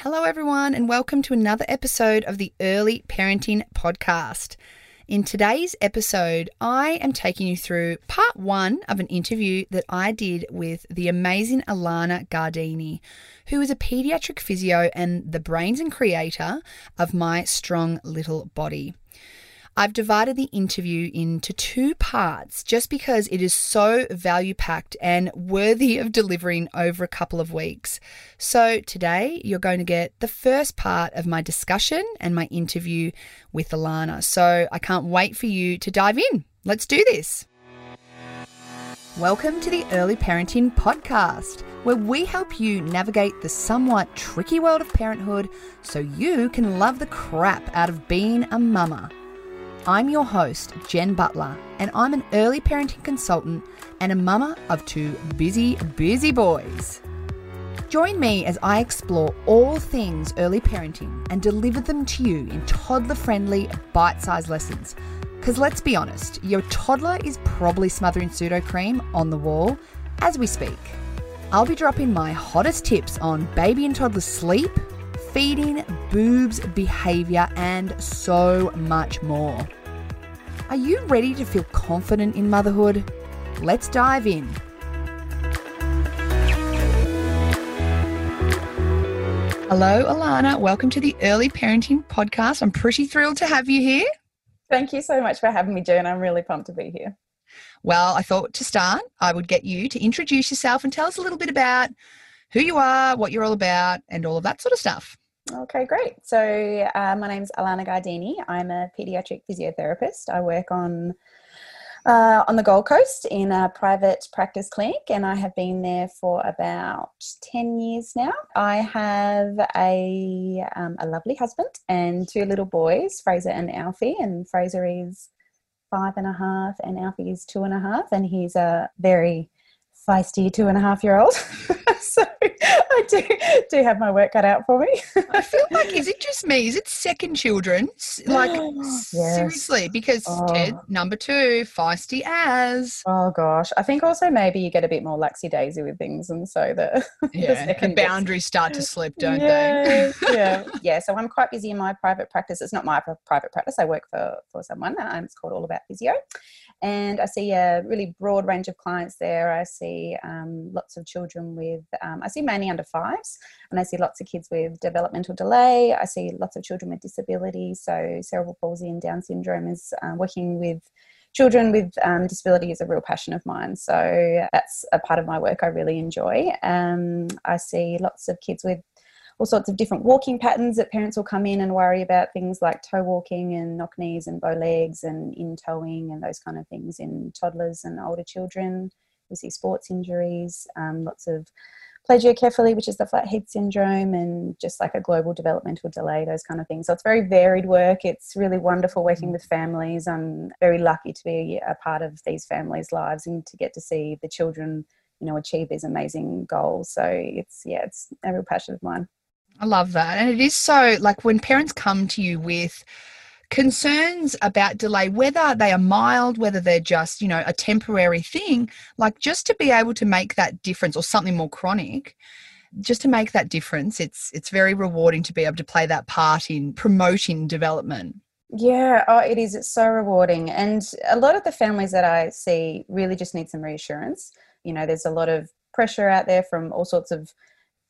Hello, everyone, and welcome to another episode of the Early Parenting Podcast. In today's episode, I am taking you through part one of an interview that I did with the amazing Alana Gardini, who is a pediatric physio and the brains and creator of My Strong Little Body. I've divided the interview into two parts just because it is so value packed and worthy of delivering over a couple of weeks. So, today you're going to get the first part of my discussion and my interview with Alana. So, I can't wait for you to dive in. Let's do this. Welcome to the Early Parenting Podcast, where we help you navigate the somewhat tricky world of parenthood so you can love the crap out of being a mama. I'm your host, Jen Butler, and I'm an early parenting consultant and a mama of two busy, busy boys. Join me as I explore all things early parenting and deliver them to you in toddler friendly, bite sized lessons. Because let's be honest, your toddler is probably smothering Sudocrem on the wall as we speak. I'll be dropping my hottest tips on baby and toddler sleep, feeding, boobs, behavior, and so much more. Are you ready to feel confident in motherhood? Let's dive in. Hello, Alana. Welcome to the Early Parenting Podcast. I'm pretty thrilled to have you here. Thank you so much for having me, Jen. I'm really pumped to be here. Well, I thought to start, I would get you to introduce yourself and tell us a little bit about who you are, what you're all about, and all of that sort of stuff. Okay, great. So, uh, my name is Alana Gardini. I'm a pediatric physiotherapist. I work on uh, on the Gold Coast in a private practice clinic, and I have been there for about 10 years now. I have a, um, a lovely husband and two little boys, Fraser and Alfie, and Fraser is five and a half, and Alfie is two and a half, and he's a very feisty two and a half year old. so I do do have my work cut out for me. I feel like is it just me? Is it second children? Like yes. seriously, because oh. Ted number two, feisty as. Oh gosh, I think also maybe you get a bit more laxy daisy with things, and so the yeah, the, the boundaries gets... start to slip, don't yeah, they? yeah, yeah. So I'm quite busy in my private practice. It's not my private practice. I work for for someone, and it's called All About Physio. And I see a really broad range of clients there. I see um, lots of children with, um, I see mainly under fives, and I see lots of kids with developmental delay. I see lots of children with disabilities. So, cerebral palsy and Down syndrome is uh, working with children with um, disability is a real passion of mine. So that's a part of my work I really enjoy. Um, I see lots of kids with all sorts of different walking patterns that parents will come in and worry about things like toe walking and knock knees and bow legs and in toeing and those kind of things in toddlers and older children. We see sports injuries, um, lots of plagiocephaly, which is the flat head syndrome, and just like a global developmental delay, those kind of things. So it's very varied work. It's really wonderful working with families. I'm very lucky to be a part of these families' lives and to get to see the children, you know, achieve these amazing goals. So it's yeah, it's a real passion of mine. I love that. And it is so like when parents come to you with concerns about delay, whether they are mild, whether they're just, you know, a temporary thing, like just to be able to make that difference or something more chronic, just to make that difference, it's it's very rewarding to be able to play that part in promoting development. Yeah, oh, it is. It's so rewarding. And a lot of the families that I see really just need some reassurance. You know, there's a lot of pressure out there from all sorts of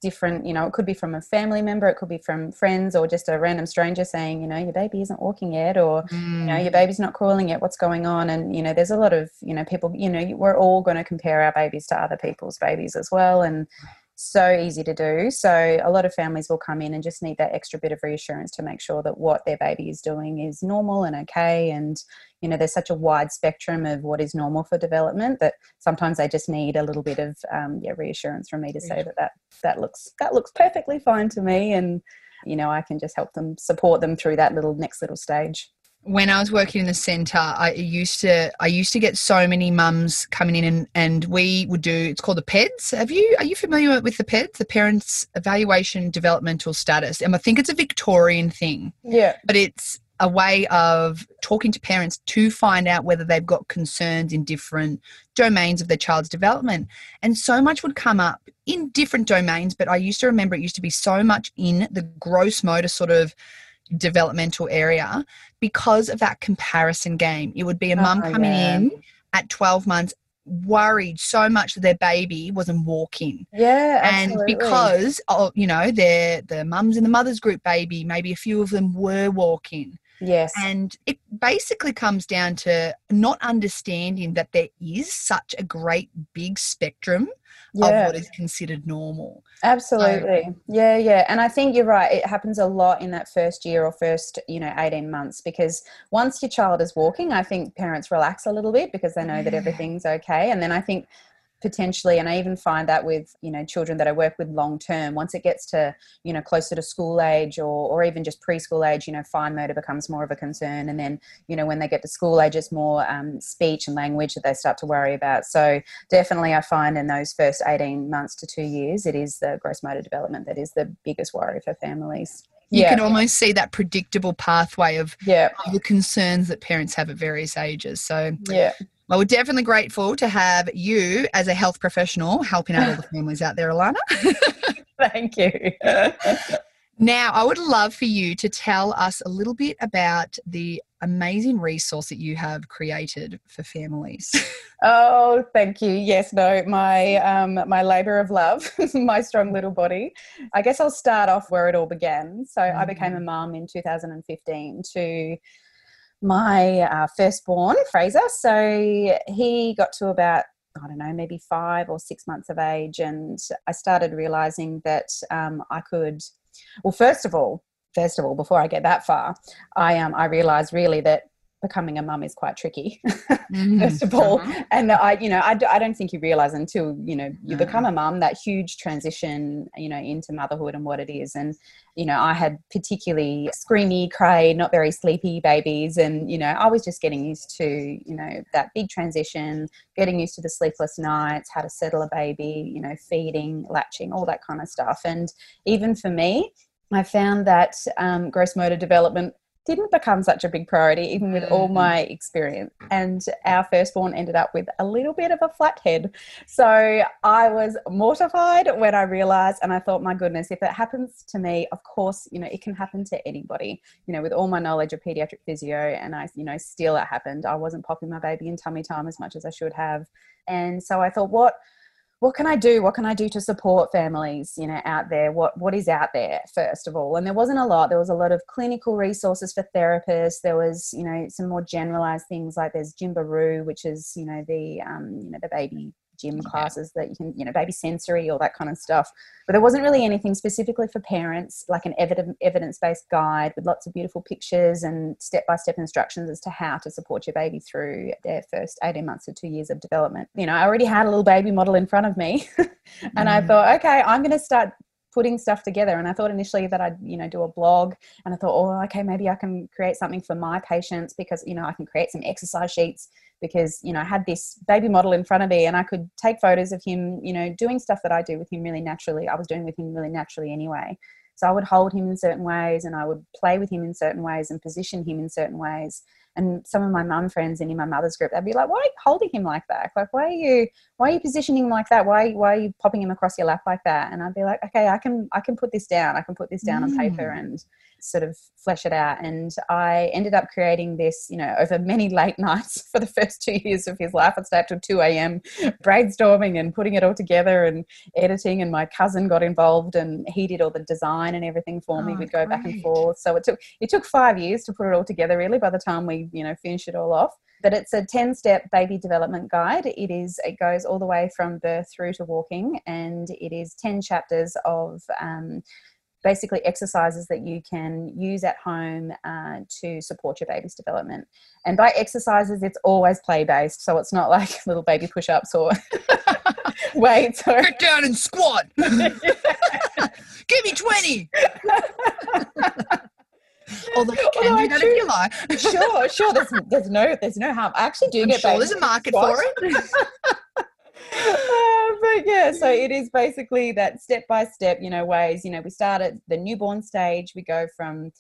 different you know it could be from a family member it could be from friends or just a random stranger saying you know your baby isn't walking yet or mm. you know your mm. baby's not crawling yet what's going on and you know there's a lot of you know people you know we're all going to compare our babies to other people's babies as well and so easy to do. So a lot of families will come in and just need that extra bit of reassurance to make sure that what their baby is doing is normal and okay. And you know, there's such a wide spectrum of what is normal for development that sometimes they just need a little bit of um, yeah reassurance from me to say that that that looks that looks perfectly fine to me, and you know, I can just help them support them through that little next little stage when I was working in the centre, I used to I used to get so many mums coming in and, and we would do it's called the PEDS. Have you are you familiar with the PEDS, the Parents Evaluation Developmental Status? And I think it's a Victorian thing. Yeah. But it's a way of talking to parents to find out whether they've got concerns in different domains of their child's development. And so much would come up in different domains, but I used to remember it used to be so much in the gross motor sort of developmental area because of that comparison game. It would be a mum Oh, coming yeah. in at 12 months worried so much that their baby wasn't walking Yeah, and absolutely. because oh, you know they're the mums in the mothers group baby maybe a few of them were walking yes, and it basically comes down to not understanding that there is such a great big spectrum yeah. of what is considered normal Absolutely. Yeah, yeah. And I think you're right. It happens a lot in that first year or first, you know, 18 months because once your child is walking, I think parents relax a little bit because they know that everything's okay. And then I think potentially and I even find that with, you know, children that I work with long term, once it gets to, you know, closer to school age or or even just preschool age, you know, fine motor becomes more of a concern and then, you know, when they get to school age it's more um, speech and language that they start to worry about. So definitely I find in those first 18 months to two years, it is the gross motor development that is the biggest worry for families. you yeah. can almost see that predictable pathway of, yeah. of the concerns that parents have at various ages so Yeah. Well, we're definitely grateful to have you as a health professional helping out all the families out there alana Thank you. Now, I would love for you to tell us a little bit about the amazing resource that you have created for families. oh, thank you. Yes, no, my um, my labor of love, my strong little body. I guess I'll start off where it all began. So I became a mum in 2015 to my uh, firstborn, Fraser. So he got to about I don't know, maybe five or six months of age, and I started realizing that um, I could. Well, first of all, first of all, before I get that far, I um, I realized really that becoming a mum is quite tricky. first of all Uh-huh. and i you know I, I don't think you realize until you know you No. become a mum that huge transition you know into motherhood and what it is and you know i had particularly screamy cray not very sleepy babies and you know i was just getting used to you know that big transition getting used to the sleepless nights how to settle a baby you know feeding latching all that kind of stuff and even for me i found that um, gross motor development didn't become such a big priority, even with all Mhm. my experience. And our firstborn ended up with a little bit of a flat head. So I was mortified when I realized, and I thought, my goodness, if it happens to me, of course, you know, it can happen to anybody. You know, with all my knowledge of pediatric physio, and I, you know, still it happened. I wasn't popping my baby in tummy time as much as I should have. And so I thought, what what can I do? What can I do to support families, you know, out there? What what is out there first of all? And there wasn't a lot. There was a lot of clinical resources for therapists. There was, you know, some more generalized things like there's Gymbaroo, which is, you know, the um, you know, the baby gym Yeah. classes that you can, you know, baby sensory, all that kind of stuff. But there wasn't really anything specifically for parents, like an evidence based guide with lots of beautiful pictures and step by step instructions as to how to support your baby through their first 18 months or two years of development. You know, I already had a little baby model in front of me, and I Mm. thought, okay, I'm going to start putting stuff together and i thought initially that i'd you know do a blog and i thought oh okay maybe i can create something for my patients because you know i can create some exercise sheets because you know i had this baby model in front of me and i could take photos of him you know doing stuff that i do with him really naturally. I was doing with him really naturally anyway. So i would hold him in certain ways and i would play with him in certain ways and position him in certain ways. And some of my mum friends and in my mother's group they'd be like why are you holding him like that? Like why are you why are you positioning him like that? Why why are you popping him across your lap like that? And i'd be like okay i can i can put this down. I can put this down on paper Mm. and sort of flesh it out. And i ended up creating this you know over many late nights for the first two years of his life. I'd stay up till 2 a.m brainstorming and putting it all together and editing and my cousin got involved and he did all the design and everything for me. Oh, we'd go back and forth. So it took it took five years to put it all together really by the time we you know finished it all off. But it's a 10 step baby development guide. It is it goes all the way from birth through to walking and it is 10 chapters of um, basically exercises that you can use at home uh, to support your baby's development and by exercises it's always play based so it's not like little baby push-ups or weights or Get down and squat. Give me 20. Although you can Although I do that if you like. sure sure there's, there's no there's no harm i actually do I'm get sure there's a market squat. for it. But yeah, so it is basically that step by step, you know, ways. You know, we start at the newborn stage. We go from,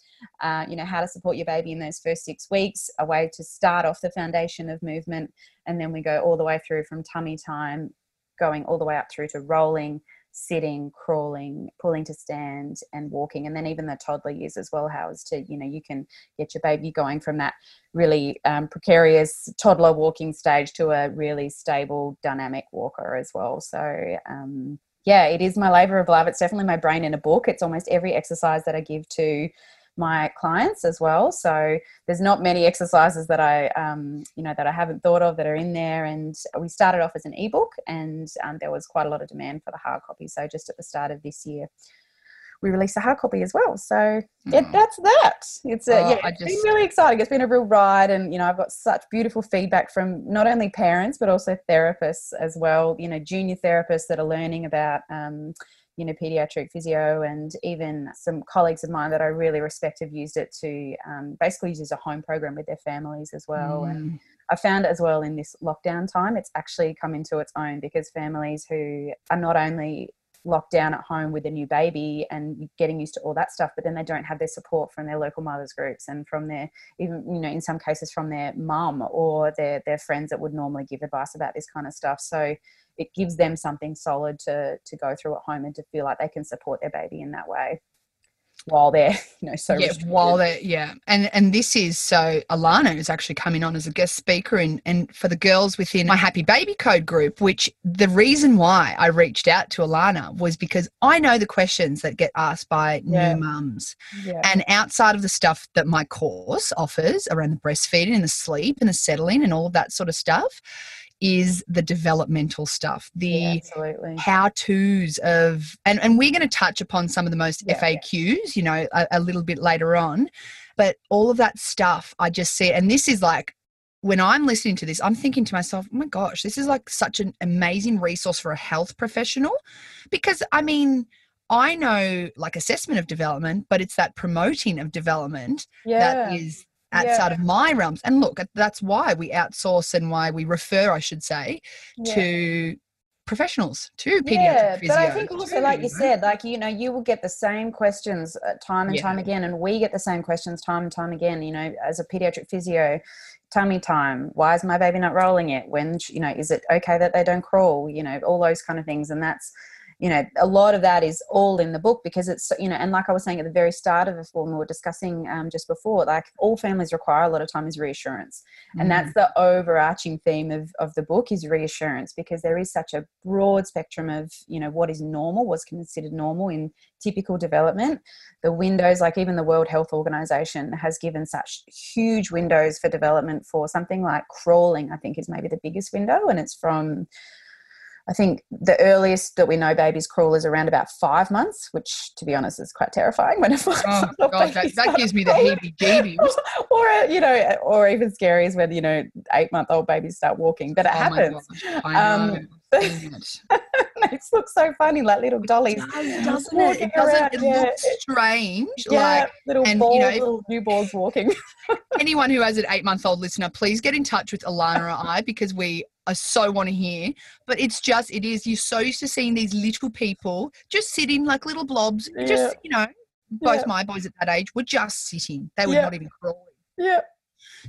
uh, you know, how to support your baby in those first six weeks, a way to start off the foundation of movement, and then we go all the way through from tummy time, going all the way up through to rolling, sitting, crawling, pulling to stand, and walking. And then even the toddler years as well, how is to, you know, you can get your baby going from that really um, precarious toddler walking stage to a really stable, dynamic walker as well. So, um, yeah, it is my labor of love. It's definitely my brain in a book. It's almost every exercise that I give to my clients as well. So there's not many exercises that I, um, you know, that I haven't thought of that are in there. And we started off as an ebook, and um, there was quite a lot of demand for the hard copy. So just at the start of this year, we released a hard copy as well. So it, hmm. that's that. It's a, oh, yeah, it's just... been really exciting. It's been a real ride, and you know, I've got such beautiful feedback from not only parents but also therapists as well. You know, junior therapists that are learning about. Um, you know, pediatric physio, and even some colleagues of mine that I really respect have used it to um, basically use as a home program with their families as well. Mm. And I found as well in this lockdown time, it's actually come into its own because families who are not only locked down at home with a new baby and getting used to all that stuff but then they don't have their support from their local mothers groups and from their even you know in some cases from their mum or their their friends that would normally give advice about this kind of stuff so it gives them something solid to to go through at home and to feel like they can support their baby in that way while they're you know so yeah while they're yeah and and this is so alana is actually coming on as a guest speaker and and for the girls within my happy baby code group which the reason why i reached out to alana was because i know the questions that get asked by yeah. new mums yeah. and outside of the stuff that my course offers around the breastfeeding and the sleep and the settling and all of that sort of stuff is the developmental stuff, the yeah, how to's of, and, and we're going to touch upon some of the most yeah, FAQs, yeah. you know, a, a little bit later on. But all of that stuff, I just see, and this is like, when I'm listening to this, I'm thinking to myself, oh my gosh, this is like such an amazing resource for a health professional. Because I mean, I know like assessment of development, but it's that promoting of development yeah. that is outside yeah. of my realms. And look, that's why we outsource and why we refer, I should say, yeah. to professionals to pediatric yeah, but I think also, too, like you said, like you know, you will get the same questions uh, time and yeah. time again, and we get the same questions time and time again. You know, as a pediatric physio, tummy time. Why is my baby not rolling yet? When you know, is it okay that they don't crawl? You know, all those kind of things, and that's you know a lot of that is all in the book because it's you know and like i was saying at the very start of the when we were discussing um, just before like all families require a lot of time is reassurance mm. and that's the overarching theme of, of the book is reassurance because there is such a broad spectrum of you know what is normal what's considered normal in typical development the windows like even the world health organization has given such huge windows for development for something like crawling i think is maybe the biggest window and it's from I think the earliest that we know babies crawl is around about five months, which, to be honest, is quite terrifying when a five oh, God, that, that, gives me the heebie-jeebies. or, you know, or even scary is when you know eight-month-old babies start walking, but it oh happens. Um, makes look so funny, like little dollies. It does, doesn't it? It doesn't. It yeah. looks strange. Yeah, like, little and, balls, you know, little newborns walking. anyone who has an eight-month-old listener, please get in touch with Alana or I because we I so want to hear. But it's just, it is, you're so used to seeing these little people just sitting like little blobs, yeah. just, you know, both yeah. my boys at that age were just sitting. They were yeah. not even crawling. Yeah.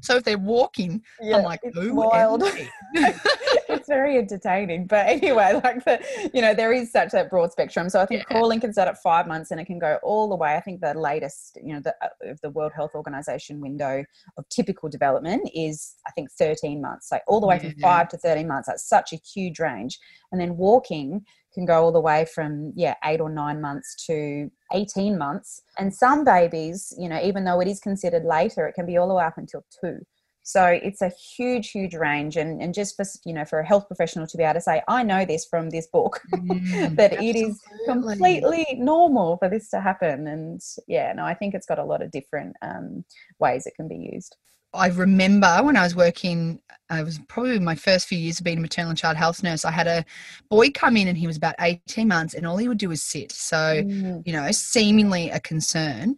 So if they're walking, yeah, I'm like, it's wild. it's very entertaining. But anyway, like the, you know, there is such that broad spectrum. So I think yeah. crawling can start at five months and it can go all the way. I think the latest, you know, the uh, of the World Health Organization window of typical development is I think 13 months. So all the way yeah, from five to 13 months. That's such a huge range. And then walking can go all the way from yeah eight or nine months to 18 months. And some babies you know even though it is considered later it can be all the way up until two. So it's a huge huge range. And, and just for you know for a health professional to be able to say i know this from this book mm, that it is completely normal for this to happen. And yeah no i think it's got a lot of different um, ways it can be used I remember when I was working, I was probably my first few years of being a maternal and child health nurse. I had a boy come in and he was about 18 months and all he would do was sit. So, mm. you know, seemingly a concern.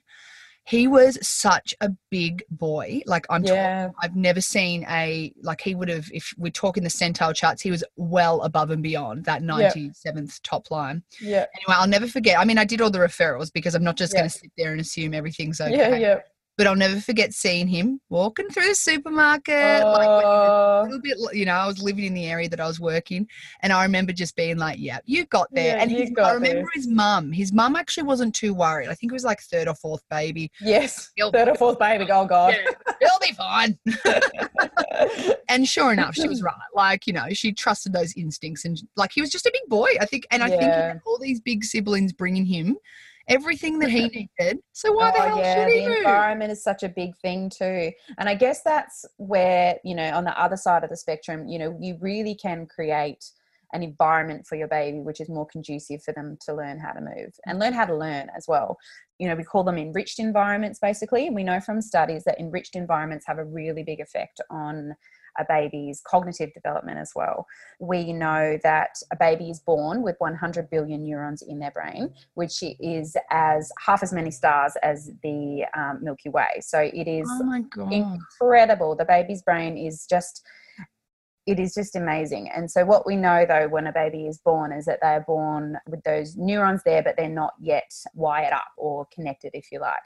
he was such a big boy. Like I'm Yeah. talking, I've never seen a like he would have if we're talking the centile charts, he was well above and beyond that 97th top line. Yeah. Anyway, I'll never forget. I mean, I did all the referrals because I'm not just to sit there and assume everything's okay. Yeah. Yeah. But I'll never forget seeing him walking through the supermarket. like when a Oh, little bit, you know, I was living in the area that I was working, and I remember just being like, "Yeah, you got there." Yeah, and his, I remember this. his mum. His mum actually wasn't too worried. I think it was like third or fourth baby. yes. He'll- Third or fourth baby. Oh God. Yeah, he'll be fine. and sure enough, she was right. Like, you know, she trusted those instincts and like he was just a big boy, I think. And I think Yeah. had all these big siblings bringing him everything that he needed. So why the Oh, hell yeah, should he the environment is such a big thing too. And I guess that's where, you know, on the other side of the spectrum, you know, you really can create an environment for your baby which is more conducive for them to learn how to move and learn how to learn as well. You know, we call them enriched environments basically. And we know from studies that enriched environments have a really big effect on a baby's cognitive development as well. We know that a baby is born with 100 billion neurons in their brain, which is as half as many stars as the um, Milky Way. So it is Oh incredible. The baby's brain is just it is just amazing. And so what we know though when a baby is born is that they are born with those neurons there, but they're not yet wired up or connected, if you like.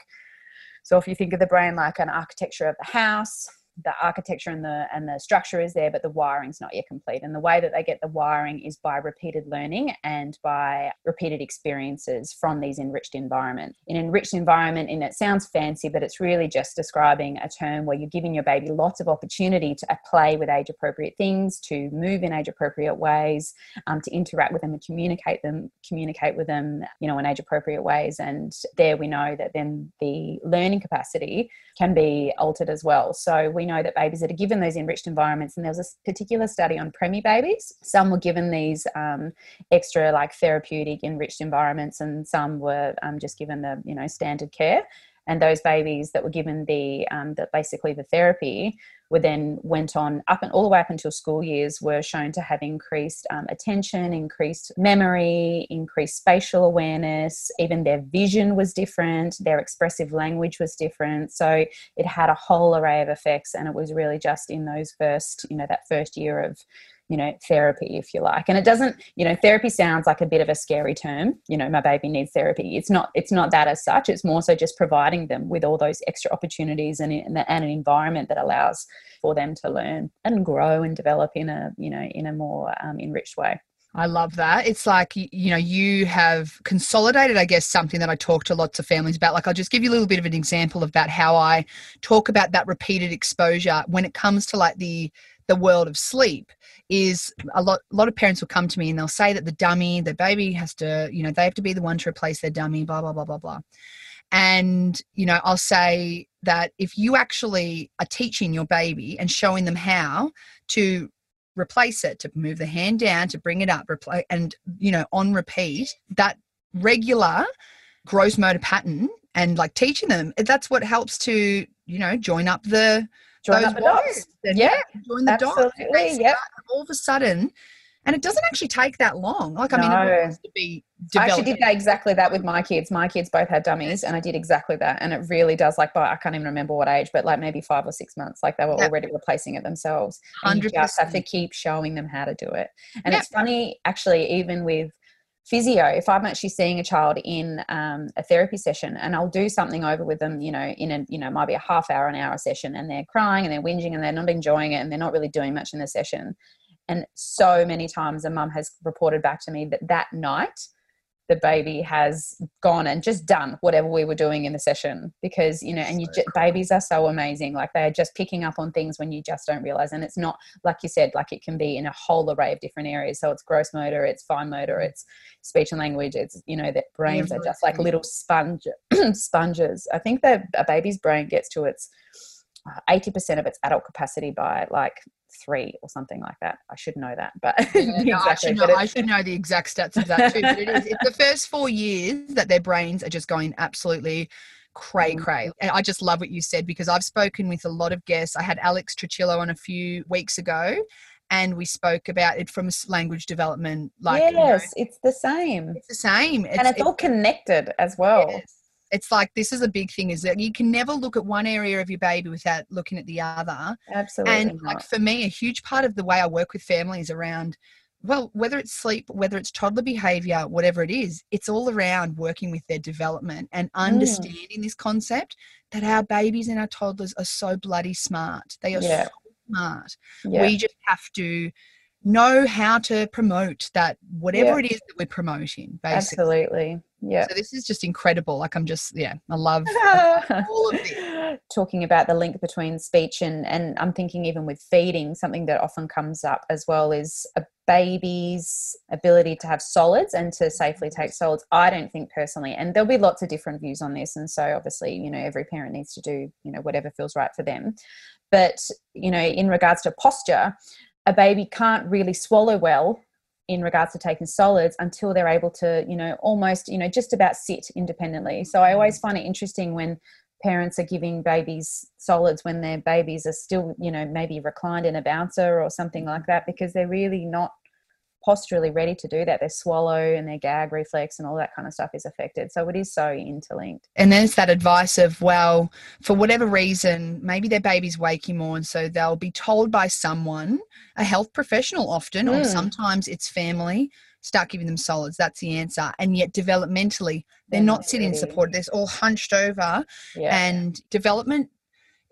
So if you think of the brain like an architecture of the house, the architecture and the and the structure is there, but the wiring's not yet complete. And the way that they get the wiring is by repeated learning and by repeated experiences from these enriched environments. An enriched environment, and it sounds fancy, but it's really just describing a term where you're giving your baby lots of opportunity to play with age appropriate things, to move in age appropriate ways, um, to interact with them and communicate them, communicate with them, you know, in age appropriate ways. And there we know that then the learning capacity can be altered as well. So we know that babies that are given those enriched environments, and there was a particular study on preemie babies. Some were given these um, extra like therapeutic enriched environments, and some were um, just given the you know standard care. And those babies that were given the um, that basically the therapy were then went on up and all the way up until school years were shown to have increased um, attention, increased memory, increased spatial awareness. Even their vision was different. Their expressive language was different. So it had a whole array of effects, and it was really just in those first you know that first year of you know therapy if you like. And it doesn't you know therapy sounds like a bit of a scary term. You know my baby needs therapy. It's not it's not that as such. It's more so just providing them with all those extra opportunities and, and an environment that allows for them to learn and grow and develop in a you know in a more um, enriched way. I love that. It's like, you know, you have consolidated, I guess, something that I talk to lots of families about. Like, I'll just give you a little bit of an example about how I talk about that repeated exposure when it comes to like the the world of sleep is a lot a lot of parents will come to me and they'll say that the dummy the baby has to you know they have to be the one to replace their dummy blah blah blah blah blah. And you know i'll say that if you actually are teaching your baby and showing them how to replace it to move the hand down to bring it up repla- and you know on repeat that regular gross motor pattern and like teaching them that's what helps to you know join up the join those up the dots Yeah, join the dots absolutely, and they yep. start, and all of a sudden and it doesn't actually take that long like i mean No. it to be I actually did that exactly that with my kids. My kids both had dummies, and I did exactly that. And it really does, like, by I can't even remember what age, but like maybe five or six months, like they were Yeah. already replacing it themselves. You just have to keep showing them how to do it. And Yeah. it's funny, actually, even with physio, if I'm actually seeing a child in um, a therapy session, and I'll do something over with them, you know, in a you know might be a half hour, an hour session, and they're crying and they're whinging and they're not enjoying it, and they're not really doing much in the session. And so many times a mum has reported back to me that that night the baby has gone and just done whatever we were doing in the session because you know and you So ju- babies are so amazing. Like they are just picking up on things when you just don't realize and it's not like you said like it can be in a whole array of different areas. So it's gross motor it's fine motor mm. it's speech and language it's you know that brains are just like little sponge sponges. I think that a baby's brain gets to its 80% of its adult capacity by like three or something like that i should know that but Yeah, no, I, should know, I should know the exact stats of that too. But it is it's the first four years that their brains are just going absolutely cray Mm. cray. And I just love what you said because I've spoken with a lot of guests. I had Alex Tricillo on a few weeks ago, and we spoke about it from language development. Like, you know, yes it's the same it's the same. and it's all connected as well Yes. It's like this is a big thing is that you can never look at one area of your baby without looking at the other. Absolutely. And like for me, a huge part of the way I work with families around well, whether it's sleep, whether it's toddler behavior, whatever it is, it's all around working with their development and Mm. understanding this concept that our babies and our toddlers are so bloody smart. They are Yeah. so smart. yeah. We just have to know how to promote that whatever it is that we're promoting, basically. Absolutely. Yeah. So this is just incredible. Like I'm just yeah, I love all of this. Talking about the link between speech and and I'm thinking even with feeding, something that often comes up as well is a baby's ability to have solids and to safely take solids. I don't think personally, and there'll be lots of different views on this, and so obviously, you know, every parent needs to do you know whatever feels right for them. But you know, in regards to posture, a baby can't really swallow well in regards to taking solids until they're able to you know almost you know just about sit independently. So i always find it interesting when parents are giving babies solids when their babies are still you know maybe reclined in a bouncer or something like that because they're really not posturally ready to do that their swallow and their gag reflex and all that kind of stuff is affected so it is so interlinked And there's that advice of, well, for whatever reason, maybe their baby's waking more, and so they'll be told by someone, a health professional often, or Mm. sometimes it's family, start giving them solids. That's the answer. And yet, developmentally, they're They're not not sitting ready. supported. They're all hunched over. yeah And development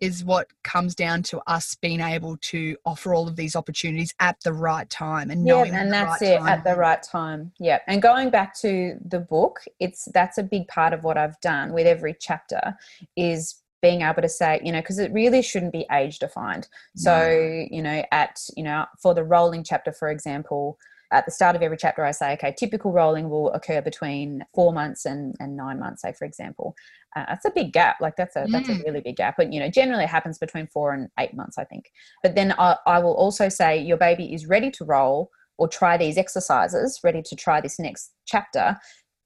is what comes down to us being able to offer all of these opportunities at the right time and knowing when and that's right it time at the right time. Yeah and going back to the book it's that's a big part of what i've done with every chapter is being able to say you know because it really shouldn't be age defined. So you know at you know for the rolling chapter for example at the start of every chapter i say okay typical rolling will occur between four months and, and nine months say for example. Uh, that's a big gap. Like that's a that's a Mm. really big gap. But you know generally it happens between four and eight months i think. But then I, I will also say your baby is ready to roll or try these exercises ready to try this next chapter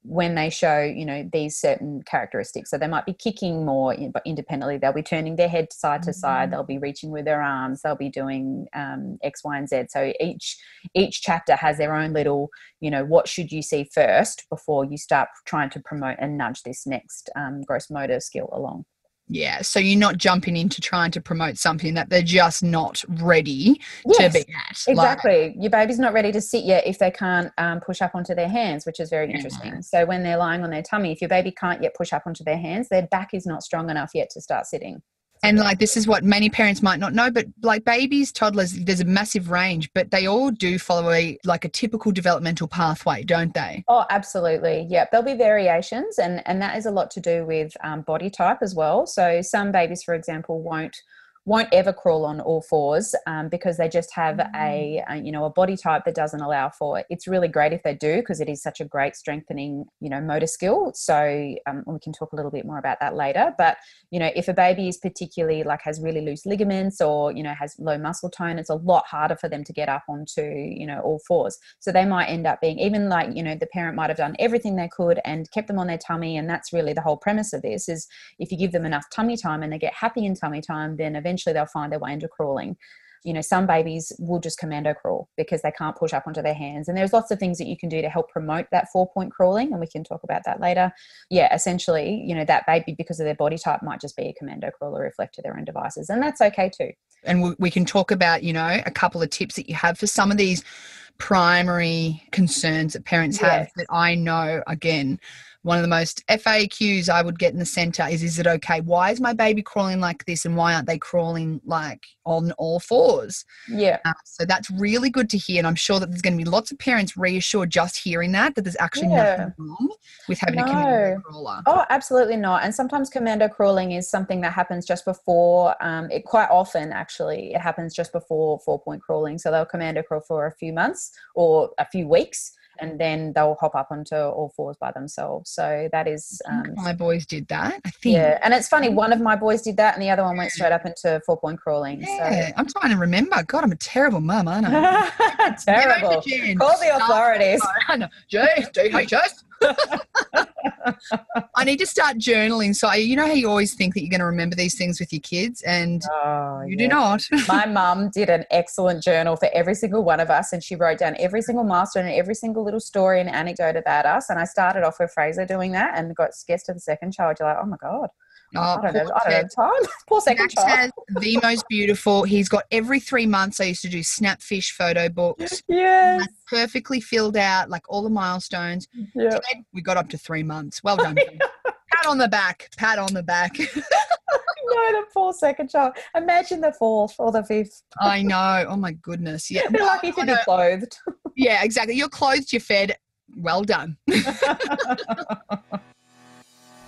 when they show you know these certain characteristics. So they might be kicking more independently they'll be turning their head side to side Mhm. they'll be reaching with their arms they'll be doing um, x y and z. So each each chapter has their own little you know what should you see first before you start trying to promote and nudge this next um, gross motor skill along Yeah, so you're not jumping into trying to promote something that they're just not ready to be at. Like, Exactly. Your baby's not ready to sit yet if they can't um, push up onto their hands, which is very Yeah. interesting. So when they're lying on their tummy, if your baby can't yet push up onto their hands, their back is not strong enough yet to start sitting. And like this is what many parents might not know, but like babies, toddlers, there's a massive range, but they all do follow a like a typical developmental pathway, don't they? Oh, absolutely. Yeah, there'll be variations, and and that is a lot to do with um, body type as well. So some babies, for example, won't won't ever crawl on all fours um, because they just have a, a you know a body type that doesn't allow for it. It's really great if they do because it is such a great strengthening you know motor skill. So um, we can talk a little bit more about that later. But you know if a baby is particularly like has really loose ligaments or you know has low muscle tone, it's a lot harder for them to get up onto you know all fours. So they might end up being even like you know the parent might have done everything they could and kept them on their tummy, and that's really the whole premise of this is if you give them enough tummy time and they get happy in tummy time, then eventually they'll find their way into crawling. You know, some babies will just commando crawl because they can't push up onto their hands. And there's lots of things that you can do to help promote that four point crawling, and we can talk about that later. Yeah, essentially, you know, that baby, because of their body type, might just be a commando crawler if left to their own devices. And that's okay too. And we, we can talk about, you know, a couple of tips that you have for some of these primary concerns that parents have Yes. that I know again. One of the most FAQs I would get in the center is Is it okay? Why is my baby crawling like this and why aren't they crawling like on all fours? Yeah. Uh, so that's really good to hear. And I'm sure that there's going to be lots of parents reassured just hearing that, that there's actually Yeah. nothing wrong with having a No. commando crawler. Oh, absolutely not. And sometimes commando crawling is something that happens just before. Um, it quite often actually it happens just before four point crawling. So they'll commando crawl for a few months or a few weeks, and then they'll hop up onto all fours by themselves. So that is. Um, my boys did that. I think. yeah, and it's funny. One of my boys did that, and the other one went straight up into four point crawling. Yeah, I'm trying to remember. God, I'm a terrible mum, aren't I? Terrible. Call the authorities. I know. J- DHS. I need to start journaling. So, I, you know how you always think that you're going to remember these things with your kids, and Oh, you yeah. do not. My mum did an excellent journal for every single one of us, and she wrote down every single milestone and every single little story and anecdote about us. And I started off with Fraser doing that, and got gets to the second child. You're like, oh my god, Oh, I don't know, poor I don't Ted. time. Poor second Max child. has the most beautiful. He's got every three months. I used to do snapfish photo books. Yes. Perfectly filled out, like all the milestones. Yeah. Ted, we got up to three months. Well done. Pat on the back. Pat on the back. No, the poor second child. Imagine the fourth or the fifth. I know. Oh my goodness. Yeah. They're lucky to be clothed. Yeah, exactly. You're clothed, you're fed. Well done.